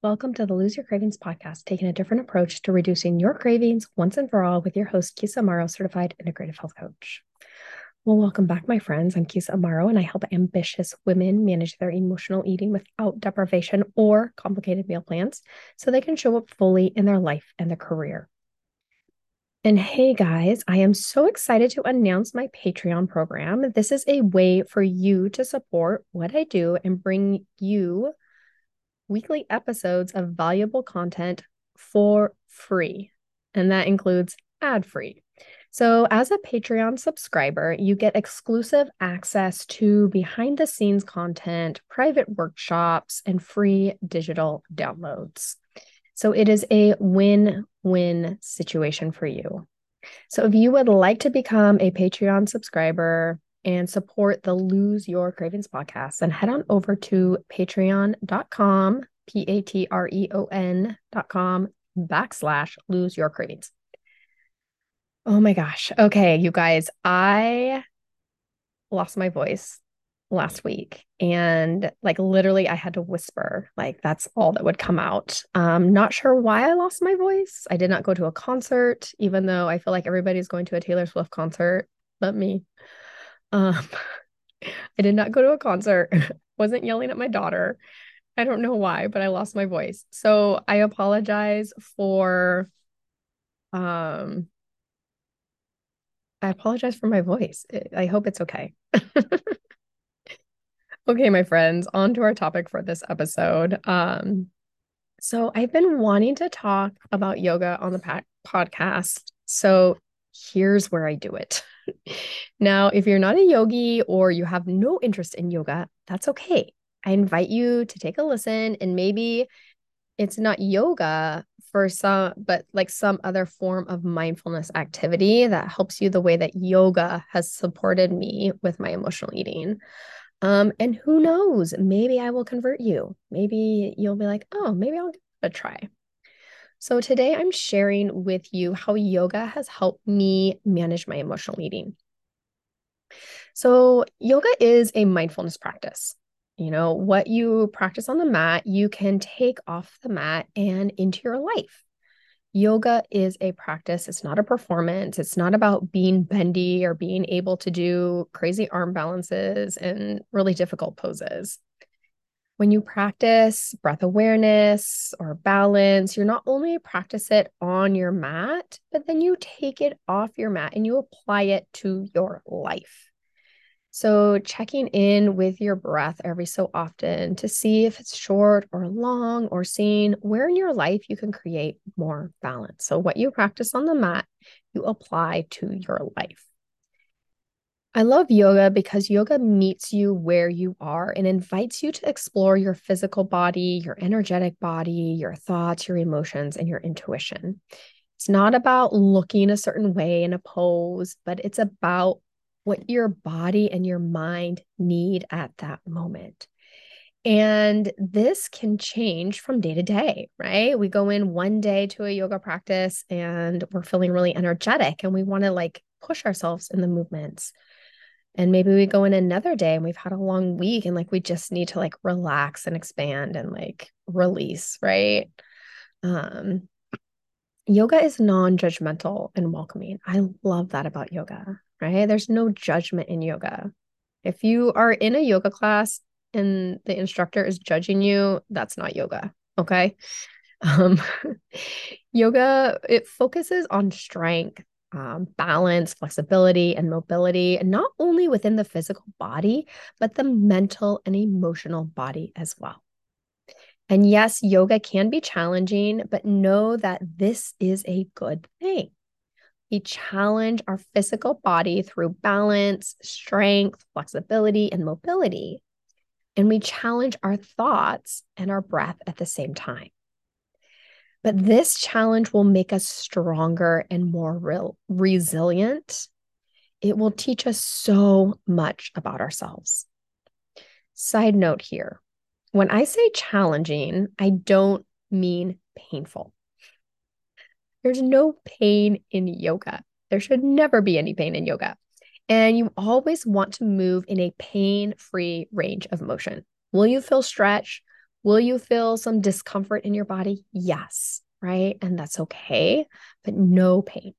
Welcome to the Lose Your Cravings podcast, taking a different approach to reducing your cravings once and for all with your host, Keysa Amaro, certified integrative health coach. Well, welcome back, my friends. I'm Keysa Amaro, and I help ambitious women manage their emotional eating without deprivation or complicated meal plans so they can show up fully in their life and their career. And hey, guys, I am so excited to announce my Patreon program. This is a way for you to support what I do and bring you weekly episodes of valuable content for free. And that includes ad free. So, as a Patreon subscriber, you get exclusive access to behind the scenes content, private workshops, and free digital downloads. So, it is a win win situation for you. So, if you would like to become a Patreon subscriber, and support the Lose Your Cravings podcast, then head on over to patreon.com, P A T R E O N.com backslash lose your cravings. Oh my gosh. Okay, you guys, I lost my voice last week and like literally I had to whisper like that's all that would come out. Um not sure why I lost my voice. I did not go to a concert even though I feel like everybody's going to a Taylor Swift concert but me. Um, I did not go to a concert, wasn't yelling at my daughter. I don't know why, but I lost my voice. So I apologize for um I apologize for my voice. I hope it's okay. okay, my friends, on to our topic for this episode. Um so I've been wanting to talk about yoga on the podcast. So here's where I do it. Now, if you're not a yogi or you have no interest in yoga, that's okay. I invite you to take a listen and maybe it's not yoga for some, but like some other form of mindfulness activity that helps you the way that yoga has supported me with my emotional eating. Um, and who knows, maybe I will convert you. Maybe you'll be like, oh, maybe I'll give it a try. So, today I'm sharing with you how yoga has helped me manage my emotional eating. So, yoga is a mindfulness practice. You know, what you practice on the mat, you can take off the mat and into your life. Yoga is a practice, it's not a performance. It's not about being bendy or being able to do crazy arm balances and really difficult poses when you practice breath awareness or balance, you're not only practice it on your mat, but then you take it off your mat and you apply it to your life. So, checking in with your breath every so often to see if it's short or long, or seeing where in your life you can create more balance. So, what you practice on the mat, you apply to your life. I love yoga because yoga meets you where you are and invites you to explore your physical body, your energetic body, your thoughts, your emotions, and your intuition. It's not about looking a certain way in a pose, but it's about what your body and your mind need at that moment. And this can change from day to day, right? We go in one day to a yoga practice and we're feeling really energetic and we want to like push ourselves in the movements. And maybe we go in another day and we've had a long week and like we just need to like relax and expand and like release right? Um yoga is non-judgmental and welcoming. I love that about yoga right? There's no judgment in yoga. If you are in a yoga class and the instructor is judging you that's not yoga okay? Um yoga it focuses on strength um, balance, flexibility, and mobility, not only within the physical body, but the mental and emotional body as well. And yes, yoga can be challenging, but know that this is a good thing. We challenge our physical body through balance, strength, flexibility, and mobility. And we challenge our thoughts and our breath at the same time. But this challenge will make us stronger and more real, resilient. It will teach us so much about ourselves. Side note here when I say challenging, I don't mean painful. There's no pain in yoga. There should never be any pain in yoga. And you always want to move in a pain free range of motion. Will you feel stretch? Will you feel some discomfort in your body? Yes, right? And that's okay, but no pain.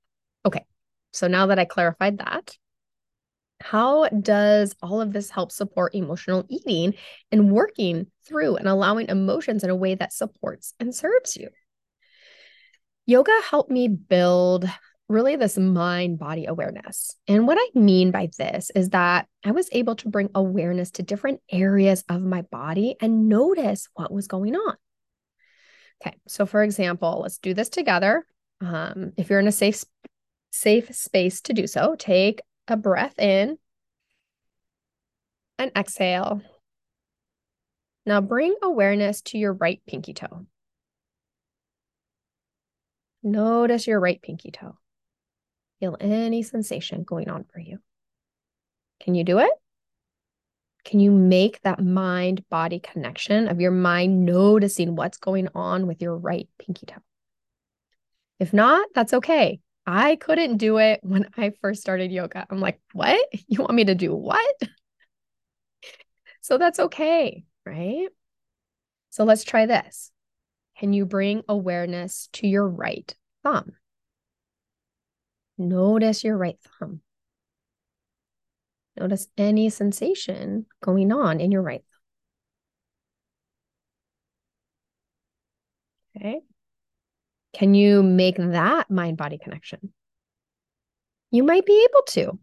Okay, so now that I clarified that, how does all of this help support emotional eating and working through and allowing emotions in a way that supports and serves you? Yoga helped me build really this mind body awareness. And what I mean by this is that I was able to bring awareness to different areas of my body and notice what was going on. Okay, so for example, let's do this together. Um, if you're in a safe safe space to do so, take a breath in and exhale. Now bring awareness to your right pinky toe. Notice your right pinky toe. Feel any sensation going on for you. Can you do it? Can you make that mind body connection of your mind noticing what's going on with your right pinky toe? If not, that's okay. I couldn't do it when I first started yoga. I'm like, what? You want me to do what? So that's okay, right? So let's try this. Can you bring awareness to your right thumb? Notice your right thumb. Notice any sensation going on in your right thumb. Okay. Can you make that mind body connection? You might be able to,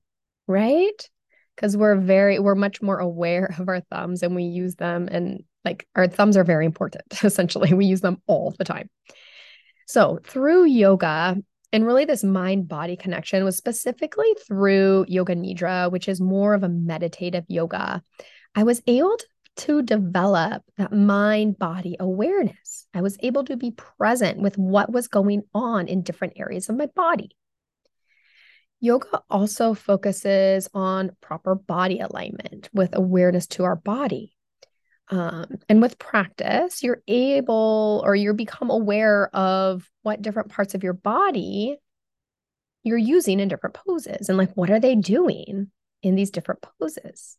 right? Because we're very, we're much more aware of our thumbs and we use them. And like our thumbs are very important, essentially. We use them all the time. So through yoga, and really, this mind body connection was specifically through Yoga Nidra, which is more of a meditative yoga. I was able to develop that mind body awareness. I was able to be present with what was going on in different areas of my body. Yoga also focuses on proper body alignment with awareness to our body. Um, and with practice, you're able or you become aware of what different parts of your body you're using in different poses and like what are they doing in these different poses,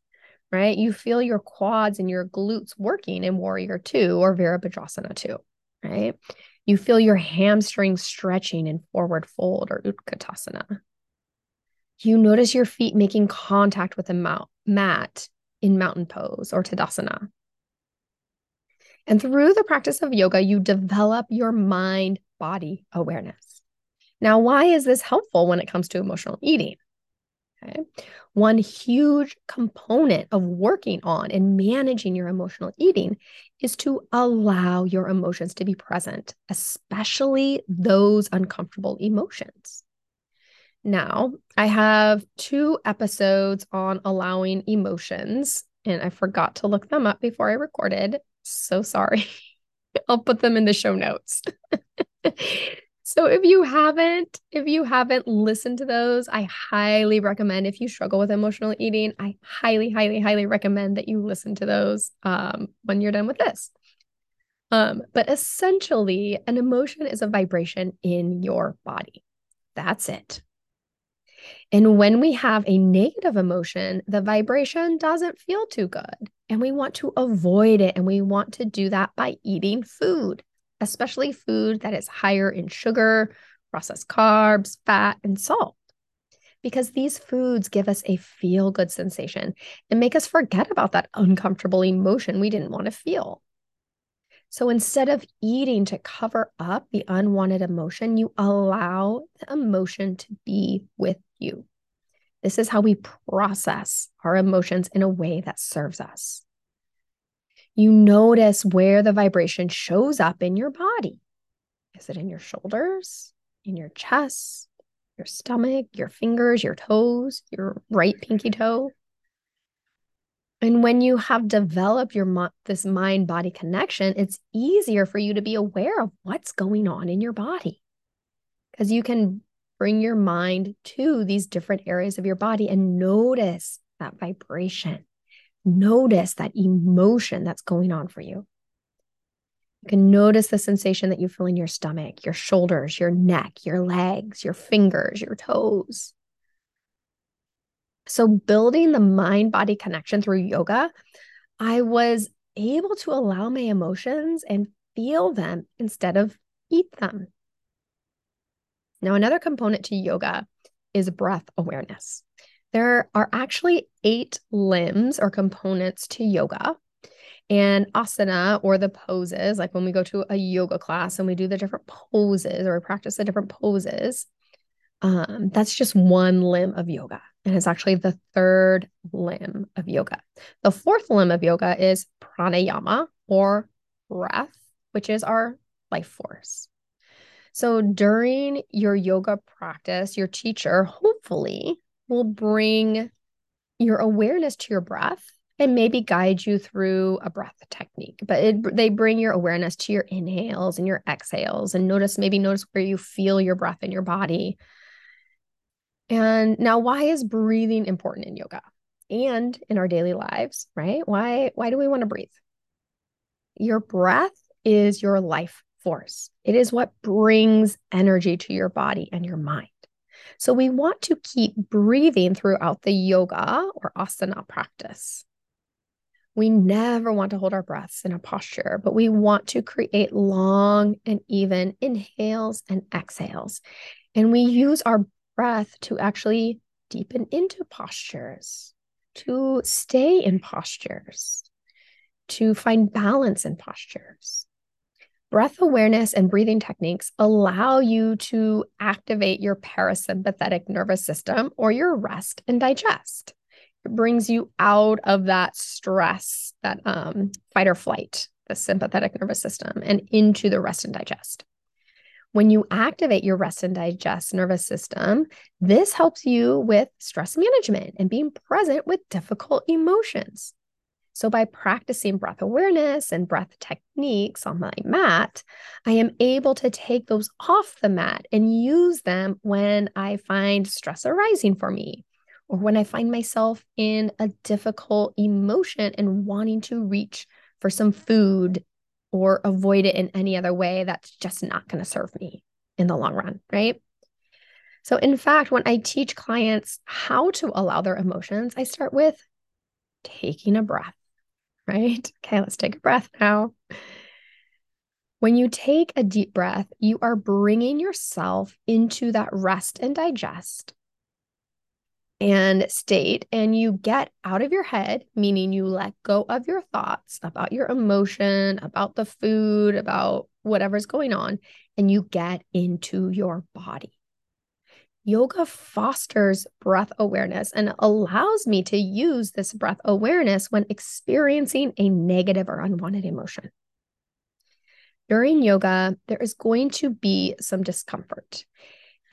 right? You feel your quads and your glutes working in Warrior Two or Virabhadrasana Two, right? You feel your hamstrings stretching in Forward Fold or Utkatasana. You notice your feet making contact with the mat in Mountain Pose or Tadasana and through the practice of yoga, you develop your mind body awareness. Now, why is this helpful when it comes to emotional eating? Okay. One huge component of working on and managing your emotional eating is to allow your emotions to be present, especially those uncomfortable emotions. Now, I have two episodes on allowing emotions, and I forgot to look them up before I recorded. So sorry. I'll put them in the show notes. so if you haven't, if you haven't listened to those, I highly recommend if you struggle with emotional eating, I highly, highly, highly recommend that you listen to those um, when you're done with this. Um, but essentially, an emotion is a vibration in your body. That's it. And when we have a negative emotion, the vibration doesn't feel too good. And we want to avoid it. And we want to do that by eating food, especially food that is higher in sugar, processed carbs, fat, and salt. Because these foods give us a feel good sensation and make us forget about that uncomfortable emotion we didn't want to feel. So instead of eating to cover up the unwanted emotion, you allow the emotion to be with you. This is how we process our emotions in a way that serves us. You notice where the vibration shows up in your body. Is it in your shoulders, in your chest, your stomach, your fingers, your toes, your right pinky toe? And when you have developed your this mind body connection, it's easier for you to be aware of what's going on in your body. Cuz you can bring your mind to these different areas of your body and notice that vibration. Notice that emotion that's going on for you. You can notice the sensation that you feel in your stomach, your shoulders, your neck, your legs, your fingers, your toes. So, building the mind body connection through yoga, I was able to allow my emotions and feel them instead of eat them. Now, another component to yoga is breath awareness. There are actually eight limbs or components to yoga. And asana or the poses, like when we go to a yoga class and we do the different poses or we practice the different poses, um, that's just one limb of yoga. And it's actually the third limb of yoga. The fourth limb of yoga is pranayama or breath, which is our life force. So during your yoga practice, your teacher hopefully will bring your awareness to your breath and maybe guide you through a breath technique. But it, they bring your awareness to your inhales and your exhales and notice, maybe notice where you feel your breath in your body. And now, why is breathing important in yoga and in our daily lives, right? Why, why do we want to breathe? Your breath is your life force. It is what brings energy to your body and your mind. So we want to keep breathing throughout the yoga or asana practice. We never want to hold our breaths in a posture, but we want to create long and even inhales and exhales. And we use our breath to actually deepen into postures, to stay in postures, to find balance in postures. Breath awareness and breathing techniques allow you to activate your parasympathetic nervous system or your rest and digest. It brings you out of that stress, that um, fight or flight, the sympathetic nervous system, and into the rest and digest. When you activate your rest and digest nervous system, this helps you with stress management and being present with difficult emotions. So, by practicing breath awareness and breath techniques on my mat, I am able to take those off the mat and use them when I find stress arising for me or when I find myself in a difficult emotion and wanting to reach for some food or avoid it in any other way that's just not going to serve me in the long run, right? So, in fact, when I teach clients how to allow their emotions, I start with taking a breath right? Okay, let's take a breath now. When you take a deep breath, you are bringing yourself into that rest and digest and state, and you get out of your head, meaning you let go of your thoughts about your emotion, about the food, about whatever's going on, and you get into your body. Yoga fosters breath awareness and allows me to use this breath awareness when experiencing a negative or unwanted emotion. During yoga, there is going to be some discomfort.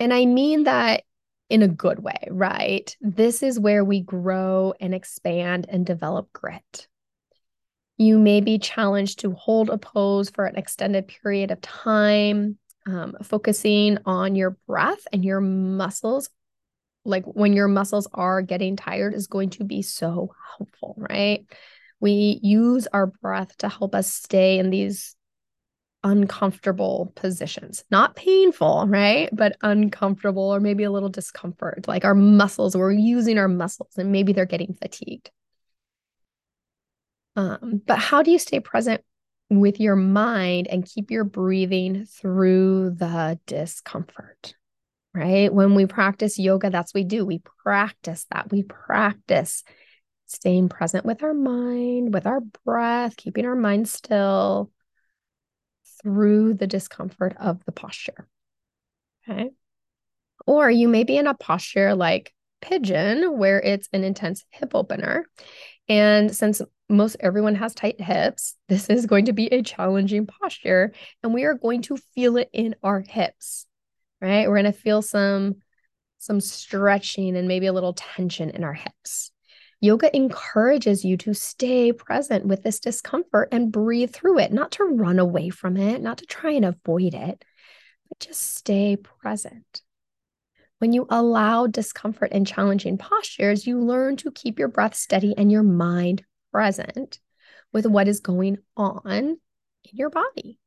And I mean that in a good way, right? This is where we grow and expand and develop grit. You may be challenged to hold a pose for an extended period of time um, focusing on your breath and your muscles like when your muscles are getting tired is going to be so helpful right? We use our breath to help us stay in these uncomfortable positions. Not painful right? But uncomfortable or maybe a little discomfort. Like our muscles we're using our muscles and maybe they're getting fatigued. Um, but how do you stay present with your mind and keep your breathing through the discomfort. Right? When we practice yoga, that's what we do. We practice that. We practice staying present with our mind, with our breath, keeping our mind still through the discomfort of the posture. Okay. Or you may be in a posture like pigeon, where it's an intense hip opener. And since most everyone has tight hips, this is going to be a challenging posture and we are going to feel it in our hips. Right? We're going to feel some some stretching and maybe a little tension in our hips. Yoga encourages you to stay present with this discomfort and breathe through it, not to run away from it, not to try and avoid it, but just stay present. When you allow discomfort and challenging postures, you learn to keep your breath steady and your mind present with what is going on in your body.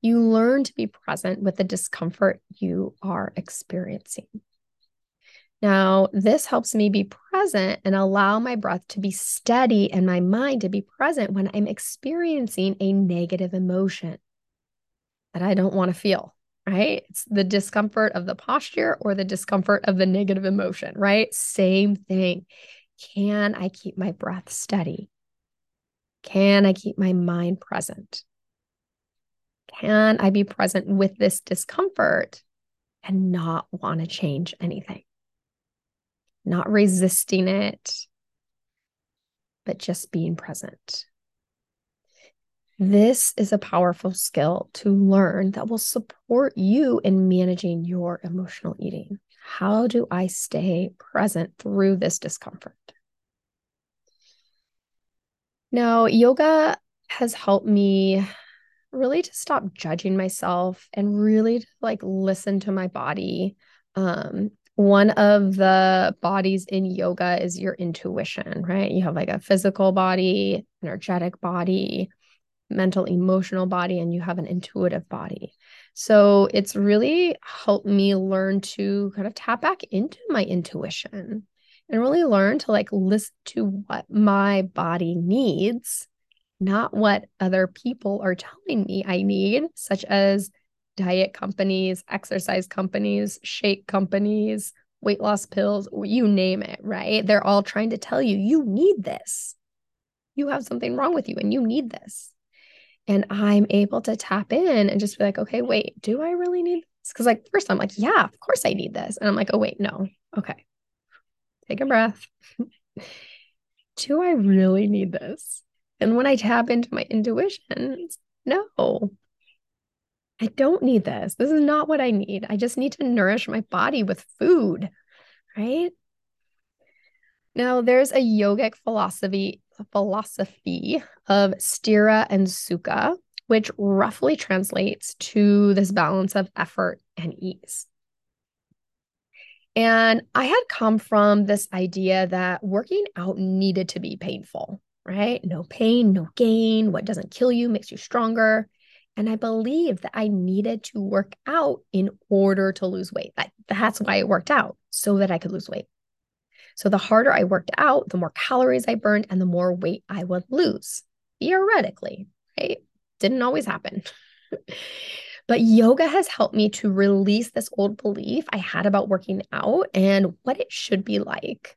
You learn to be present with the discomfort you are experiencing. Now, this helps me be present and allow my breath to be steady and my mind to be present when I'm experiencing a negative emotion that I don't want to feel, right? It's the discomfort of the posture or the discomfort of the negative emotion, right? Same thing. Can I keep my breath steady? Can I keep my mind present? Can I be present with this discomfort and not want to change anything? Not resisting it, but just being present. This is a powerful skill to learn that will support you in managing your emotional eating. How do I stay present through this discomfort? Now, yoga has helped me really to stop judging myself and really to like listen to my body. Um, one of the bodies in yoga is your intuition, right? You have like a physical body, energetic body, mental, emotional body, and you have an intuitive body. So it's really helped me learn to kind of tap back into my intuition and really learn to like listen to what my body needs not what other people are telling me I need, such as diet companies, exercise companies, shake companies, weight loss pills, you name it, right? They're all trying to tell you, you need this. You have something wrong with you and you need this. And I'm able to tap in and just be like, okay, wait, do I really need this? Because, like, first I'm like, yeah, of course I need this. And I'm like, oh, wait, no. Okay. Take a breath. do I really need this? And when I tap into my intuition, no, I don't need this. This is not what I need. I just need to nourish my body with food, right? Now, there's a yogic philosophy philosophy of sthira and sukha, which roughly translates to this balance of effort and ease. And I had come from this idea that working out needed to be painful right? No pain, no gain. What doesn't kill you makes you stronger. And I believed that I needed to work out in order to lose weight. That, that's why I worked out, so that I could lose weight. So the harder I worked out, the more calories I burned and the more weight I would lose, theoretically, right? Didn't always happen. but yoga has helped me to release this old belief I had about working out and what it should be like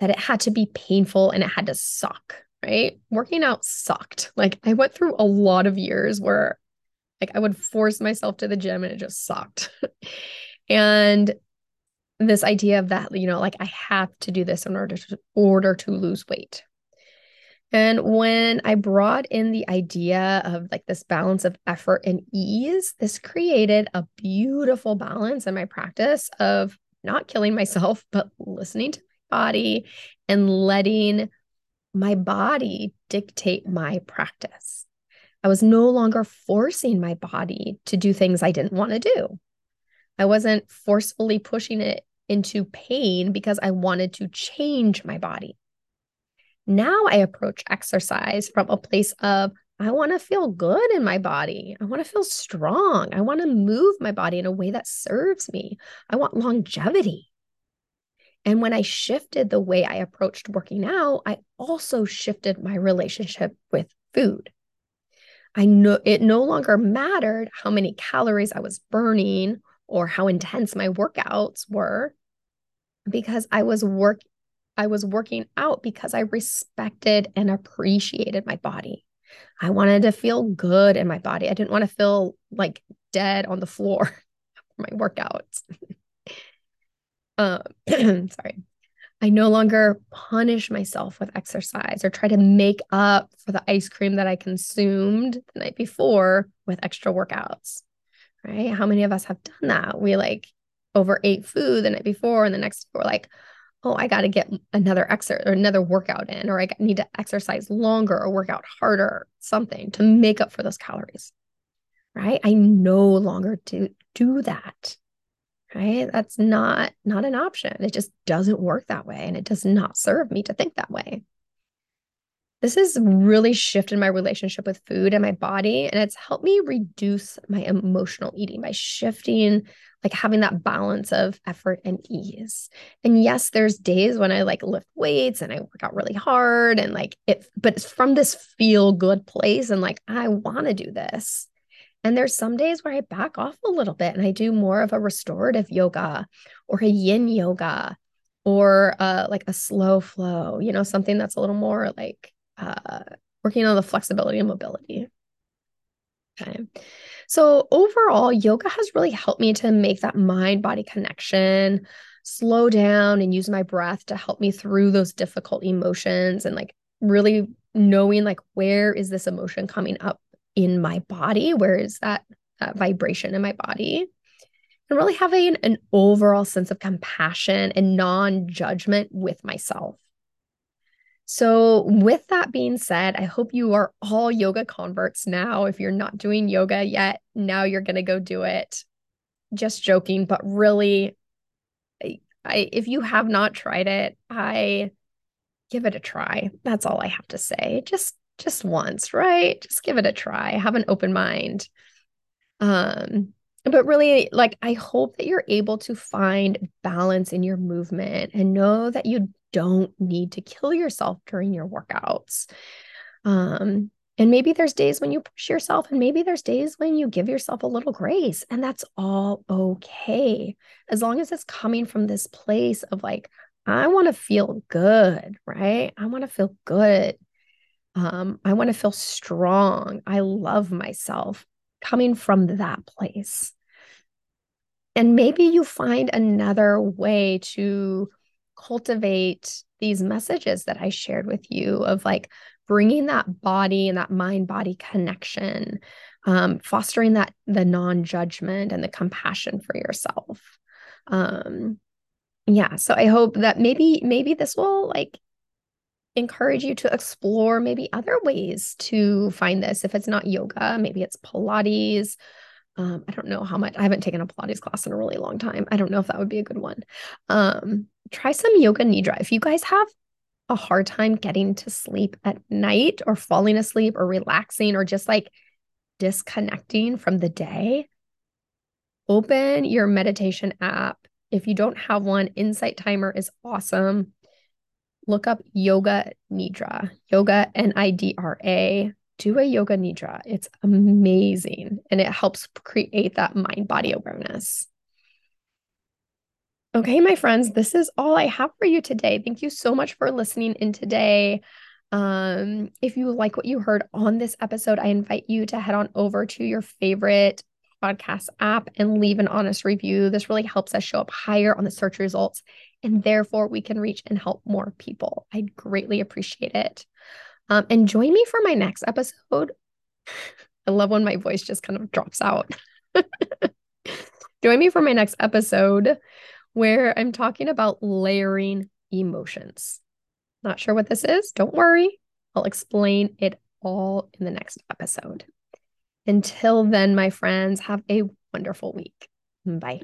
that it had to be painful and it had to suck, right? Working out sucked. Like I went through a lot of years where like I would force myself to the gym and it just sucked. and this idea of that, you know, like I have to do this in order to order to lose weight. And when I brought in the idea of like this balance of effort and ease, this created a beautiful balance in my practice of not killing myself, but listening to my body and letting my body dictate my practice. I was no longer forcing my body to do things I didn't want to do. I wasn't forcefully pushing it into pain because I wanted to change my body. Now I approach exercise from a place of I want to feel good in my body. I want to feel strong. I want to move my body in a way that serves me. I want longevity. And when I shifted the way I approached working out, I also shifted my relationship with food. I know it no longer mattered how many calories I was burning or how intense my workouts were because I was work I was working out because I respected and appreciated my body. I wanted to feel good in my body. I didn't want to feel like dead on the floor for my workouts. uh, sorry, I no longer punish myself with exercise or try to make up for the ice cream that I consumed the night before with extra workouts. Right? How many of us have done that? We like overate food the night before, and the next we're like, oh, I got to get another exercise or another workout in, or I need to exercise longer or work out harder, something to make up for those calories. Right? I no longer do do that right that's not not an option it just doesn't work that way and it does not serve me to think that way This has really shifted my relationship with food and my body. And it's helped me reduce my emotional eating by shifting, like having that balance of effort and ease. And yes, there's days when I like lift weights and I work out really hard and like it, but it's from this feel good place. And like, I want to do this. And there's some days where I back off a little bit and I do more of a restorative yoga or a yin yoga or uh, like a slow flow, you know, something that's a little more like uh, working on the flexibility and mobility. Okay. So overall, yoga has really helped me to make that mind body connection, slow down and use my breath to help me through those difficult emotions and like really knowing like where is this emotion coming up in my body? Where is that, that vibration in my body? And really having an overall sense of compassion and non judgment with myself. So, with that being said, I hope you are all yoga converts now. If you're not doing yoga yet, now you're going to go do it. Just joking, but really, I, if you have not tried it, I give it a try. That's all I have to say. Just just once, right? Just give it a try. Have an open mind. Um, but really, like, I hope that you're able to find balance in your movement and know that you don't need to kill yourself during your workouts. Um, and maybe there's days when you push yourself, and maybe there's days when you give yourself a little grace, and that's all okay. As long as it's coming from this place of like, I want to feel good, right? I want to feel good. Um, I want to feel strong. I love myself coming from that place. And maybe you find another way to cultivate these messages that I shared with you of like bringing that body and that mind body connection, um, fostering that the non judgment and the compassion for yourself. Um, yeah, so I hope that maybe maybe this will like encourage you to explore maybe other ways to find this. If it's not yoga, maybe it's Pilates. Um, I don't know how much I haven't taken a Pilates class in a really long time. I don't know if that would be a good one. Um, try some yoga nidra. If you guys have a hard time getting to sleep at night or falling asleep or relaxing or just like disconnecting from the day, open your meditation app. If you don't have one, Insight Timer is awesome look up yoga nidra, yoga N I D R A. Do a yoga nidra. It's amazing and it helps create that mind body awareness. Okay, my friends, this is all I have for you today. Thank you so much for listening in today. Um, if you like what you heard on this episode, I invite you to head on over to your favorite podcast app and leave an honest review. This really helps us show up higher on the search results and therefore we can reach and help more people. I'd greatly appreciate it. Um, and join me for my next episode. I love when my voice just kind of drops out. join me for my next episode where I'm talking about layering emotions. Not sure what this is? Don't worry. I'll explain it all in the next episode. Until then, my friends, have a wonderful week. Bye.